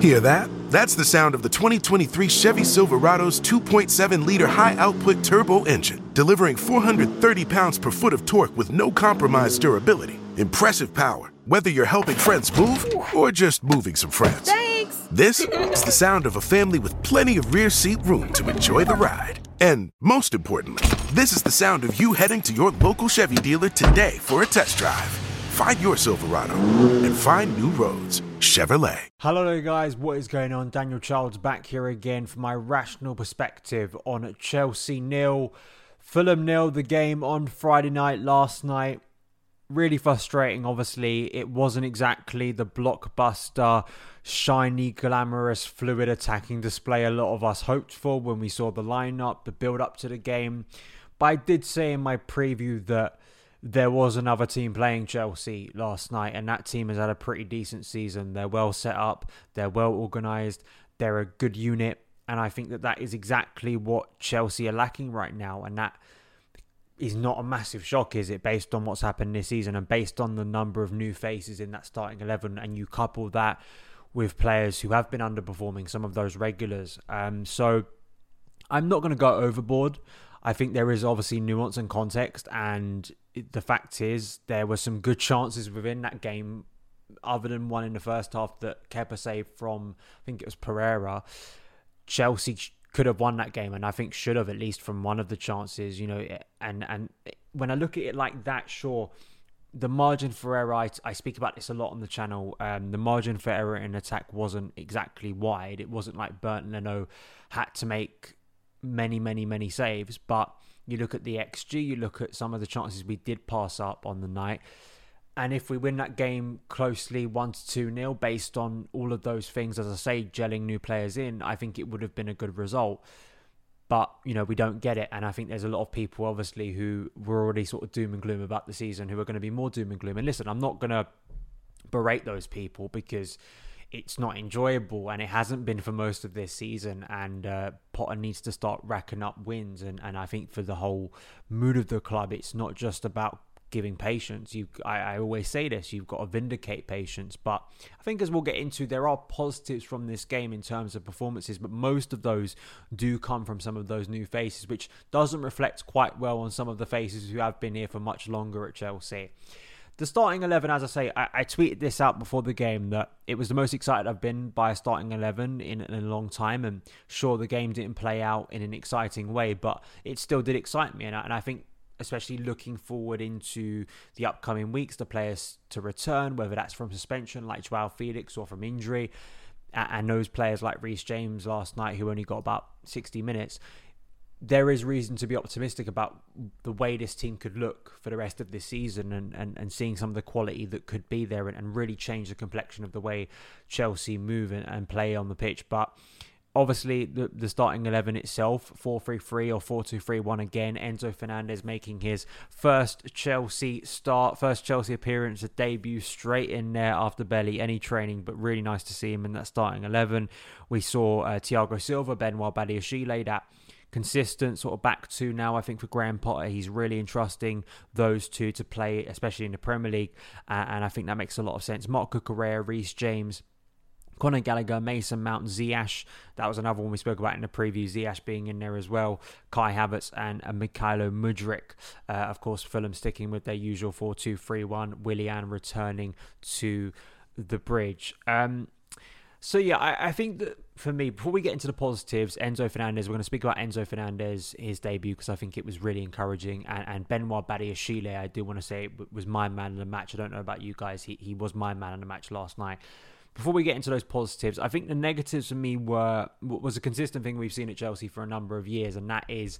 Hear that? That's the sound of the 2023 Chevy Silverado's 2.7 liter high output turbo engine, delivering 430 pounds per foot of torque with no compromised durability. Impressive power, whether you're helping friends move or just moving some friends. Thanks! This is the sound of a family with plenty of rear seat room to enjoy the ride. And most importantly, this is the sound of you heading to your local Chevy dealer today for a test drive. Find your Silverado and find new roads. Chevrolet. Hello guys, what is going on? Daniel Childs back here again for my rational perspective on Chelsea nil, Fulham nil, the game on Friday night last night. Really frustrating, obviously. It wasn't exactly the blockbuster, shiny, glamorous, fluid attacking display a lot of us hoped for when we saw the lineup, the build up to the game. But I did say in my preview that there was another team playing Chelsea last night, and that team has had a pretty decent season. They're well set up, they're well organised, they're a good unit, and I think that that is exactly what Chelsea are lacking right now, and that is not a massive shock, is it, based on what's happened this season and based on the number of new faces in that starting 11, and you couple that with players who have been underperforming, some of those regulars. Um, so I'm not going to go overboard. I think there is obviously nuance and context, and the fact is there were some good chances within that game, other than one in the first half that Kepa saved from I think it was Pereira. Chelsea could have won that game, and I think should have at least from one of the chances. You know, and and when I look at it like that, sure. The margin for error, I, I speak about this a lot on the channel. Um, the margin for error in attack wasn't exactly wide. It wasn't like Bernd Leno had to make many, many, many saves. But you look at the XG, you look at some of the chances we did pass up on the night. And if we win that game closely 1 to 2 nil, based on all of those things, as I say, gelling new players in, I think it would have been a good result. But, you know, we don't get it. And I think there's a lot of people, obviously, who were already sort of doom and gloom about the season who are going to be more doom and gloom. And listen, I'm not going to berate those people because it's not enjoyable and it hasn't been for most of this season and uh, Potter needs to start racking up wins and, and I think for the whole mood of the club it's not just about giving patience. You I, I always say this you've got to vindicate patience but I think as we'll get into there are positives from this game in terms of performances but most of those do come from some of those new faces which doesn't reflect quite well on some of the faces who have been here for much longer at Chelsea the starting 11, as I say, I, I, tweeted this out before the game that it was the most excited I've been by a starting 11 in, in, a long time. And sure, the game didn't play out in an exciting way, but it still did excite me. And I, and I think, especially looking forward into the upcoming weeks, the players to return, whether that's from suspension like Joao Felix or from injury, and those players like Reece James last night who only got about 60 minutes there is reason to be optimistic about the way this team could look for the rest of this season and, and, and seeing some of the quality that could be there and, and really change the complexion of the way Chelsea move and, and play on the pitch. But obviously, the, the starting 11 itself 4 3 3 or 4 2 3 1 again. Enzo Fernandez making his first Chelsea start, first Chelsea appearance, a debut straight in there after barely any training, but really nice to see him in that starting 11. We saw uh, Thiago Silva, Benoit Badiashile, that consistent sort of back two now. I think for Graham Potter, he's really entrusting those two to play, especially in the Premier League, uh, and I think that makes a lot of sense. Marc Cucurella, Reece James. Conor Gallagher, Mason Mount, Ziyech. That was another one we spoke about in the preview. Ziyech being in there as well. Kai Havertz and uh, Mykhailo Mudryk. Uh, of course, Fulham sticking with their usual 4 2 3 1. Willian returning to the bridge. Um, so yeah, I, I, think that for me, before we get into the positives, Enzo Fernandez, we're going to speak about Enzo Fernandez, his debut, because I think it was really encouraging. And, and Benoit Badiashile, I do want to say, was my man in the match. I don't know about you guys. He, he was my man in the match last night. Before we get into those positives, I think the negatives for me were was a consistent thing we've seen at Chelsea for a number of years, and that is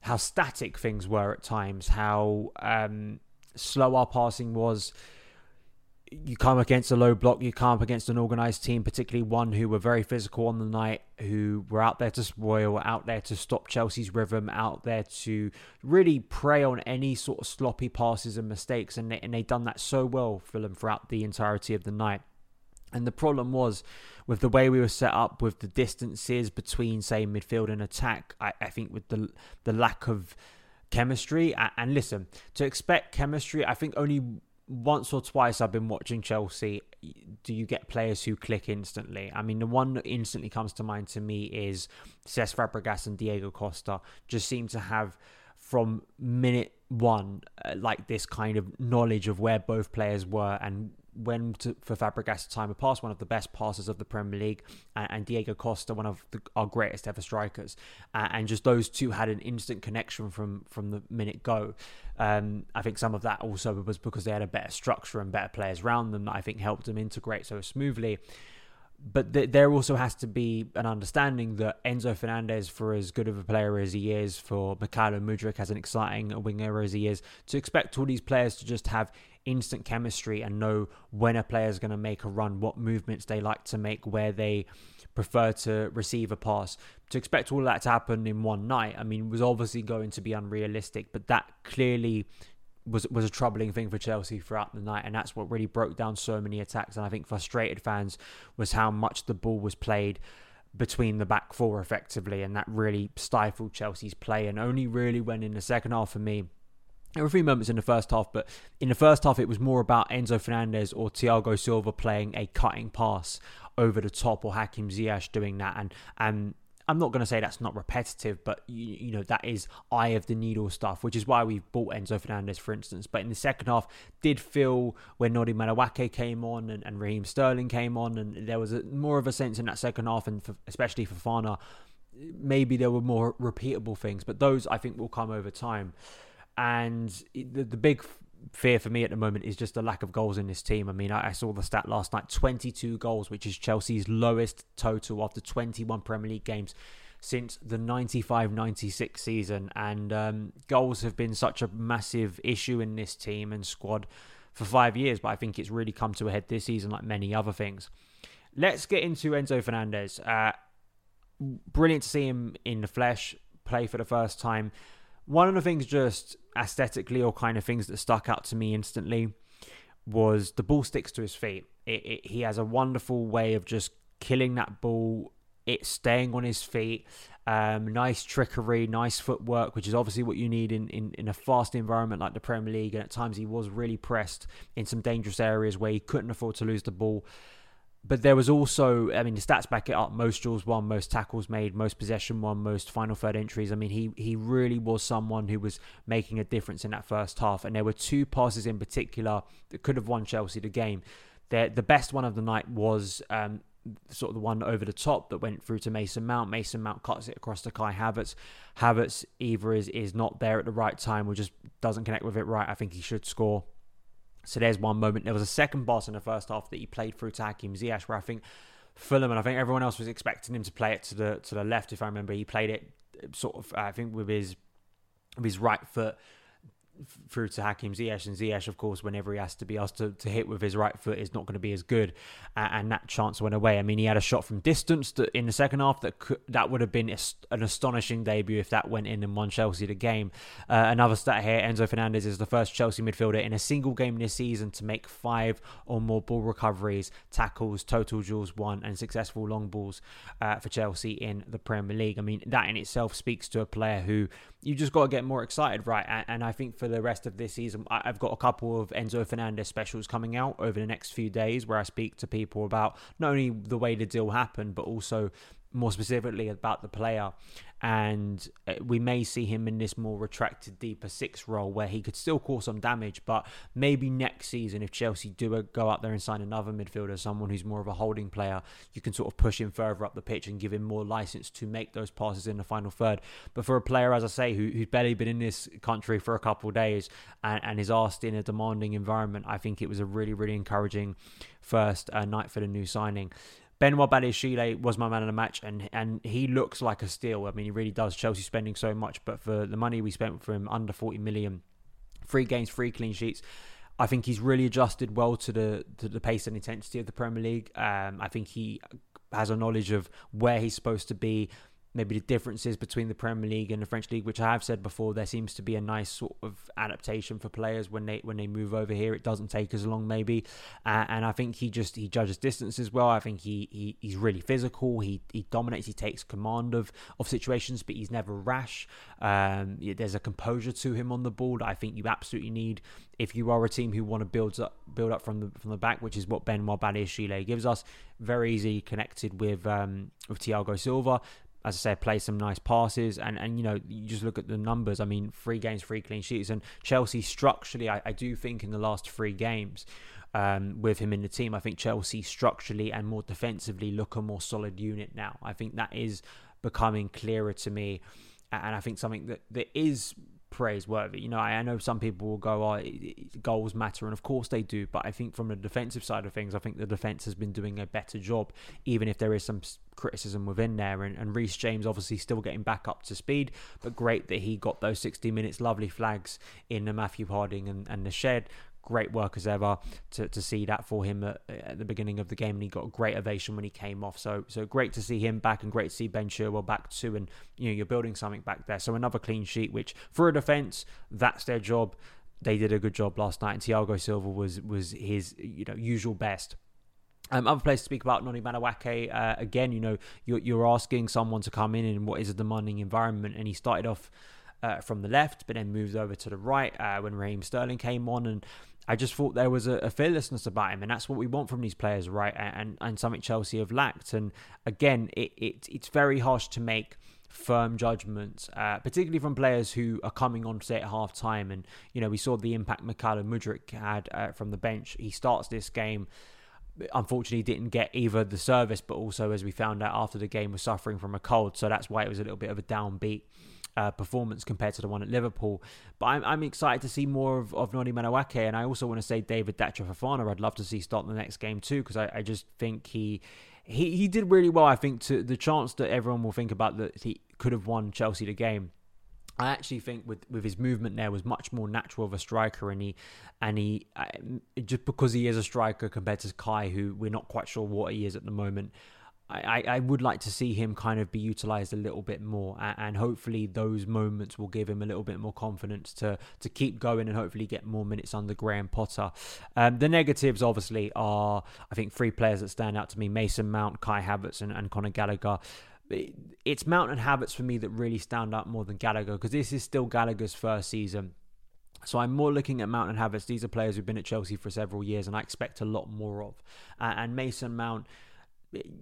how static things were at times, how um, slow our passing was you come against a low block, you come up against an organised team, particularly one who were very physical on the night, who were out there to spoil, out there to stop Chelsea's rhythm, out there to really prey on any sort of sloppy passes and mistakes. And, they, and they've done that so well for them throughout the entirety of the night. And the problem was with the way we were set up, with the distances between, say, midfield and attack. I, I think with the the lack of chemistry. And listen, to expect chemistry, I think only once or twice I've been watching Chelsea. Do you get players who click instantly? I mean, the one that instantly comes to mind to me is Cesc Fabregas and Diego Costa. Just seem to have from minute one, uh, like this kind of knowledge of where both players were and when to, for Fabregas time of pass, one of the best passers of the Premier League, and, and Diego Costa, one of the, our greatest ever strikers, uh, and just those two had an instant connection from from the minute go. Um, I think some of that also was because they had a better structure and better players around them that I think helped them integrate so smoothly. But th- there also has to be an understanding that Enzo Fernandez, for as good of a player as he is, for Mykhailo Mudryk as an exciting winger as he is, to expect all these players to just have instant chemistry and know when a player is going to make a run, what movements they like to make, where they prefer to receive a pass. To expect all that to happen in one night, I mean, was obviously going to be unrealistic, but that clearly was was a troubling thing for Chelsea throughout the night, and that's what really broke down so many attacks. And I think frustrated fans was how much the ball was played between the back four effectively, and that really stifled Chelsea's play. And only really when in the second half for me there were a few moments in the first half, but in the first half, it was more about Enzo Fernandez or Thiago Silva playing a cutting pass over the top, or Hakim Ziyech doing that. And and I'm not going to say that's not repetitive, but you, you, know that is eye of the needle stuff, which is why we've bought Enzo Fernandez, for instance. But in the second half, did feel when Noni Madueke came on and, and Raheem Sterling came on, and there was a, more of a sense in that second half, and for, especially Fofana, maybe there were more repeatable things. But those I think will come over time. And the, the big fear for me at the moment is just the lack of goals in this team. I mean, I, I, saw the stat last night 22 goals, which is Chelsea's lowest total after 21 Premier League games since the 95 96 season. And um, goals have been such a massive issue in this team and squad for five years, but I think it's really come to a head this season, like many other things. Let's get into Enzo Fernandez. Uh, brilliant to see him in the flesh play for the first time. One of the things, just aesthetically, or kind of things that stuck out to me instantly, was the ball sticks to his feet. It, it, he has a wonderful way of just killing that ball, it staying on his feet. Um, nice trickery, nice footwork, which is obviously what you need in, in, in a fast environment like the Premier League. And at times he was really pressed in some dangerous areas where he couldn't afford to lose the ball but there was also, I mean, the stats back it up. Most duels won, most tackles made, most possession won, most final third entries. I mean, he he really was someone who was making a difference in that first half. And there were two passes in particular that could have won Chelsea the game. The the best one of the night was um, sort of the one over the top that went through to Mason Mount. Mason Mount cuts it across to Kai Havertz. Havertz either is is not there at the right time or just doesn't connect with it right. I think he should score. So there's one moment. There was a second boss in the first half that he played through to Hakim Ziyech, where I think Fulham and I think everyone else was expecting him to play it to the to the left. If I remember, he played it sort of I think with his with his right foot through to Hakim Ziyech. And Ziyech, of course, whenever he has to be asked to, to hit with his right foot, is not going to be as good. Uh, and that chance went away. I mean, he had a shot from distance that in the second half that could, that would have been an astonishing debut if that went in and won Chelsea the game. Uh, another stat here Enzo Fernandez is the first Chelsea midfielder in a single game this season to make five or more ball recoveries, tackles, total duels won, and successful long balls uh, for Chelsea in the Premier League. I mean, that in itself speaks to a player who you just got to get more excited, right? And, and I think for the rest of this season, I've got a couple of Enzo Fernandez specials coming out over the next few days where I speak to people about not only the way the deal happened, but also more specifically about the player and uh, we may see him in this more retracted, deeper six role where he could still cause some damage. But maybe next season, if Chelsea do go out there and sign another midfielder, someone who's more of a holding player, you can sort of push him further up the pitch and give him more license to make those passes in the final third. But for a player, as I say, who, who's barely been in this country for a couple of days and, and is asked in a demanding environment, I think it was a really, really encouraging first uh, night for the new signing. Benoit Badiashile was my man of the match, and and he looks like a steal. I mean, he really does. Chelsea spending so much, but for the money we spent for him, under 40 million, three games, three clean sheets. I think he's really adjusted well to the to the pace and intensity of the Premier League. Um, I think he has a knowledge of where he's supposed to be maybe the differences between the Premier League and the French league, which I have said before, there seems to be a nice sort of adaptation for players when they when they move over here. It doesn't take as long, maybe, uh, and I think he just he judges distances well. I think he, he he's really physical. He he dominates. He takes command of of situations, but he's never rash. Um, there's a composure to him on the ball that I think you absolutely need if you are a team who want to build up build up from the from the back, which is what Benoit Badiashile gives us. Very easy connected with um, with Thiago Silva as I said, play some nice passes, and and you know you just look at the numbers. I mean, three games, three clean sheets, and Chelsea structurally, I, I do think in the last three games. Um, with him in the team, I think Chelsea structurally and more defensively look a more solid unit now. I think that is becoming clearer to me, and I think something that, that is praiseworthy. You know, I, I know some people will go, "Oh, goals matter," and of course they do. But I think from the defensive side of things, I think the defense has been doing a better job, even if there is some criticism within there. And, and Reece James obviously still getting back up to speed, but great that he got those 60 minutes. Lovely flags in the Matthew Harding and, and the shed great work as ever to, to see that for him at, at, the beginning of the game, and he got a great ovation when he came off. So so great to see him back, and great to see Ben Chilwell back too. And you know you're building something back there. So another clean sheet, which for a defence, that's their job. They did a good job last night, and Thiago Silva was was his you know usual best. Um, other players to speak about, Noni Madueke. Uh, again, you know, you're, you're asking someone to come in in what is a demanding environment, and he started off uh, from the left, but then moved over to the right uh, when Raheem Sterling came on, and I just thought there was a, a, fearlessness about him, and that's what we want from these players, right? And and something Chelsea have lacked. And again, it, it it's very harsh to make firm judgments, uh, particularly from players who are coming on say at half time. And you know, we saw the impact Mykhailo Mudryk had uh, from the bench. He starts this game. Unfortunately, didn't get either the service, but also, as we found out after the game, was suffering from a cold. So that's why it was a little bit of a downbeat uh, performance compared to the one at Liverpool. But I'm, I'm excited to see more of, of Noni Madueke, and I also want to say David Datro Fofana. I'd love to see start the next game too, because I, I just think he he he did really well. I think to the chance that everyone will think about that he could have won Chelsea the game. I actually think with, with his movement there was much more natural of a striker, and he and he just because he is a striker compared to Kai, who we're not quite sure what he is at the moment. I, I would like to see him kind of be utilized a little bit more, and hopefully those moments will give him a little bit more confidence to to keep going and hopefully get more minutes under Graham Potter. Um, the negatives obviously are, I think, three players that stand out to me: Mason Mount, Kai Havertz, and, and Conor Gallagher. It's Mount and Havertz for me that really stand out more than Gallagher because this is still Gallagher's first season. So I'm more looking at Mount and Havertz. These are players who've been at Chelsea for several years, and I expect a lot more of. Uh, and Mason Mount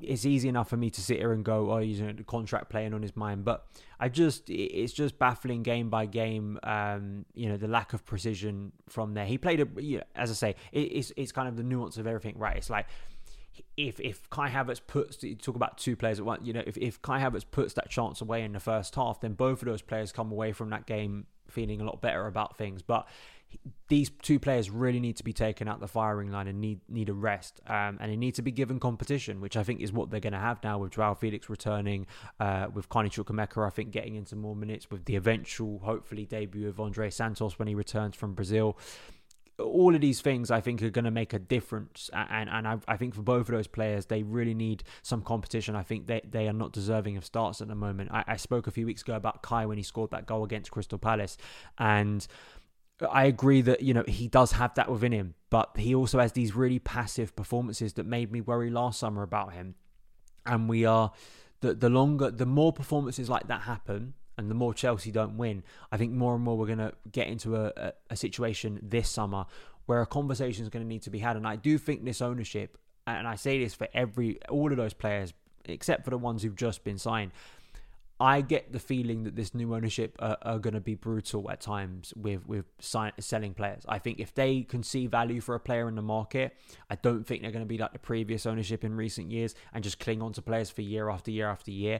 it's easy enough for me to sit here and go, oh, he's a contract playing on his mind. But I just, it's just baffling game by game. Um, you know, the lack of precision from there. He played a, you know, as I say, it's it's kind of the nuance of everything, right? It's like if if Kai Havertz puts, you talk about two players at once. You know, if if Kai Havertz puts that chance away in the first half, then both of those players come away from that game feeling a lot better about things. But these two players really need to be taken out the firing line and need need a rest, um, and they need to be given competition, which I think is what they're going to have now with Joao Felix returning, uh, with Carney Chukwuemeka, I think getting into more minutes, with the eventual hopefully debut of Andrey Santos when he returns from Brazil. All of these things I think are going to make a difference, and and I, I think for both of those players they really need some competition. I think they, they are not deserving of starts at the moment. I, I spoke a few weeks ago about Kai when he scored that goal against Crystal Palace, and I agree that you know he does have that within him, but he also has these really passive performances that made me worry last summer about him. And we are the the longer, the more performances like that happen, and the more Chelsea don't win, I think more and more we're going to get into a, a, a situation this summer where a conversation is going to need to be had. And I do think this ownership, and I say this for every all of those players, except for the ones who've just been signed I get the feeling that this new ownership are, are going to be brutal at times with with selling players. I think if they can see value for a player in the market, I don't think they're going to be like the previous ownership in recent years and just cling on to players for year after year after year.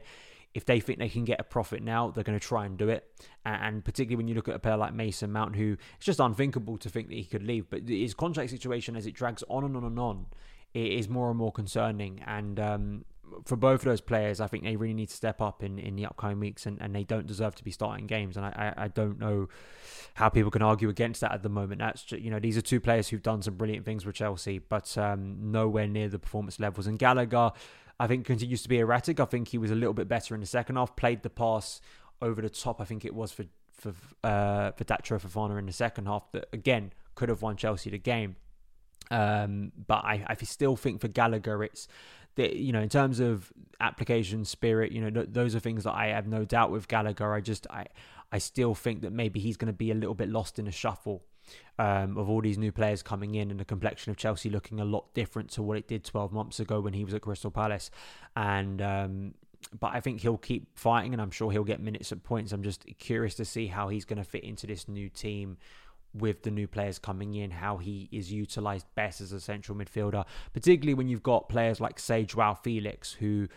If they think they can get a profit now, they're going to try and do it. And particularly when you look at a player like Mason Mount, who it's just unthinkable to think that he could leave. But his contract situation, as it drags on and on and on, it is more and more concerning. And um, for both of those players, I think they really need to step up in, in the upcoming weeks, and, and they don't deserve to be starting games. And I, I, I don't know how people can argue against that at the moment. That's just, you know these are two players who've done some brilliant things with Chelsea, but um, nowhere near the performance levels. And Gallagher, I think continues to be erratic. I think he was a little bit better in the second half. Played the pass over the top. I think it was for for uh, for Datro in the second half that again could have won Chelsea the game. Um, but I, I still think for Gallagher, it's you know in terms of application spirit, you know th- those are things that I have no doubt with Gallagher. I just I I still think that maybe he's going to be a little bit lost in the shuffle um, of all these new players coming in and the complexion of Chelsea looking a lot different to what it did 12 months ago when he was at Crystal Palace. And um, but I think he'll keep fighting, and I'm sure he'll get minutes at points. I'm just curious to see how he's going to fit into this new team with the new players coming in, how he is utilised best as a central midfielder, particularly when you've got players like say Joao Felix, who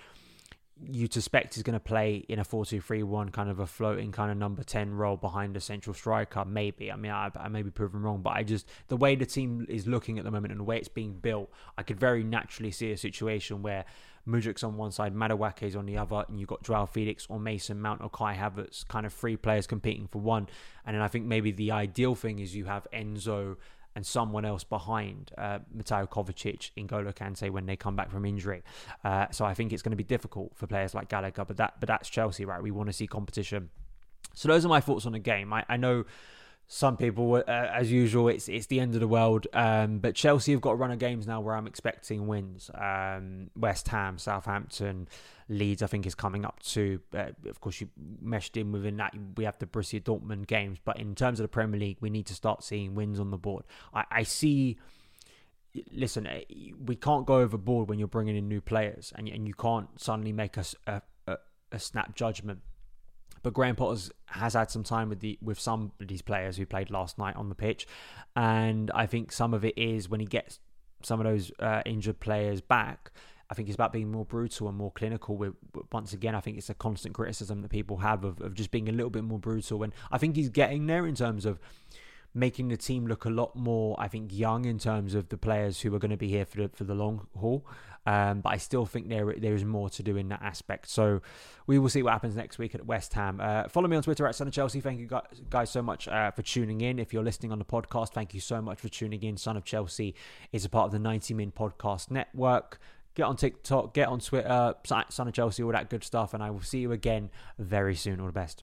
you suspect is going to play in a 4-2-3-1 kind of a floating kind of number 10 role behind a central striker maybe i mean I, I, may be proven wrong but i just the way the team is looking at the moment and the way it's being built i could very naturally see a situation where Mudryk's on one side, Madueke's on the other, and you've got Joao Felix or Mason Mount or Kai Havertz, kind of three players competing for one. And then I think maybe the ideal thing is you have Enzo and someone else behind uh, Mateo Kovacic, N'Golo Kante when they come back from injury. Uh, so I think it's going to be difficult for players like Gallagher, but that but that's Chelsea, right? We want to see competition. So those are my thoughts on the game. I, I know some people, uh, as usual, it's it's the end of the world. Um, but Chelsea have got a run of games now where I'm expecting wins. Um, West Ham, Southampton, Leeds, I think is coming up to. Uh, of course, you meshed in within that. We have the Borussia Dortmund games, but in terms of the Premier League, we need to start seeing wins on the board. I, I see. Listen, eh, we can't go overboard when you're bringing in new players, and and you can't suddenly make a, a, a snap judgment but Graham Potters has had some time with the with some of these players who played last night on the pitch, and I think some of it is when he gets some of those uh, injured players back. I think it's about being more brutal and more clinical. With once again, I think it's a constant criticism that people have of, of just being a little bit more brutal, and I think he's getting there in terms of making the team look a lot more, I think, young in terms of the players who are going to be here for the for the long haul. Um, but I still think there there is more to do in that aspect. So we will see what happens next week at West Ham. Uh, follow me on Twitter at Son of Chelsea. Thank you guys so much uh, for tuning in. If you're listening on the podcast, thank you so much for tuning in. Son of Chelsea is a part of the 90 Min Podcast Network. Get on TikTok, get on Twitter, Son of Chelsea, all that good stuff. And I will see you again very soon. All the best.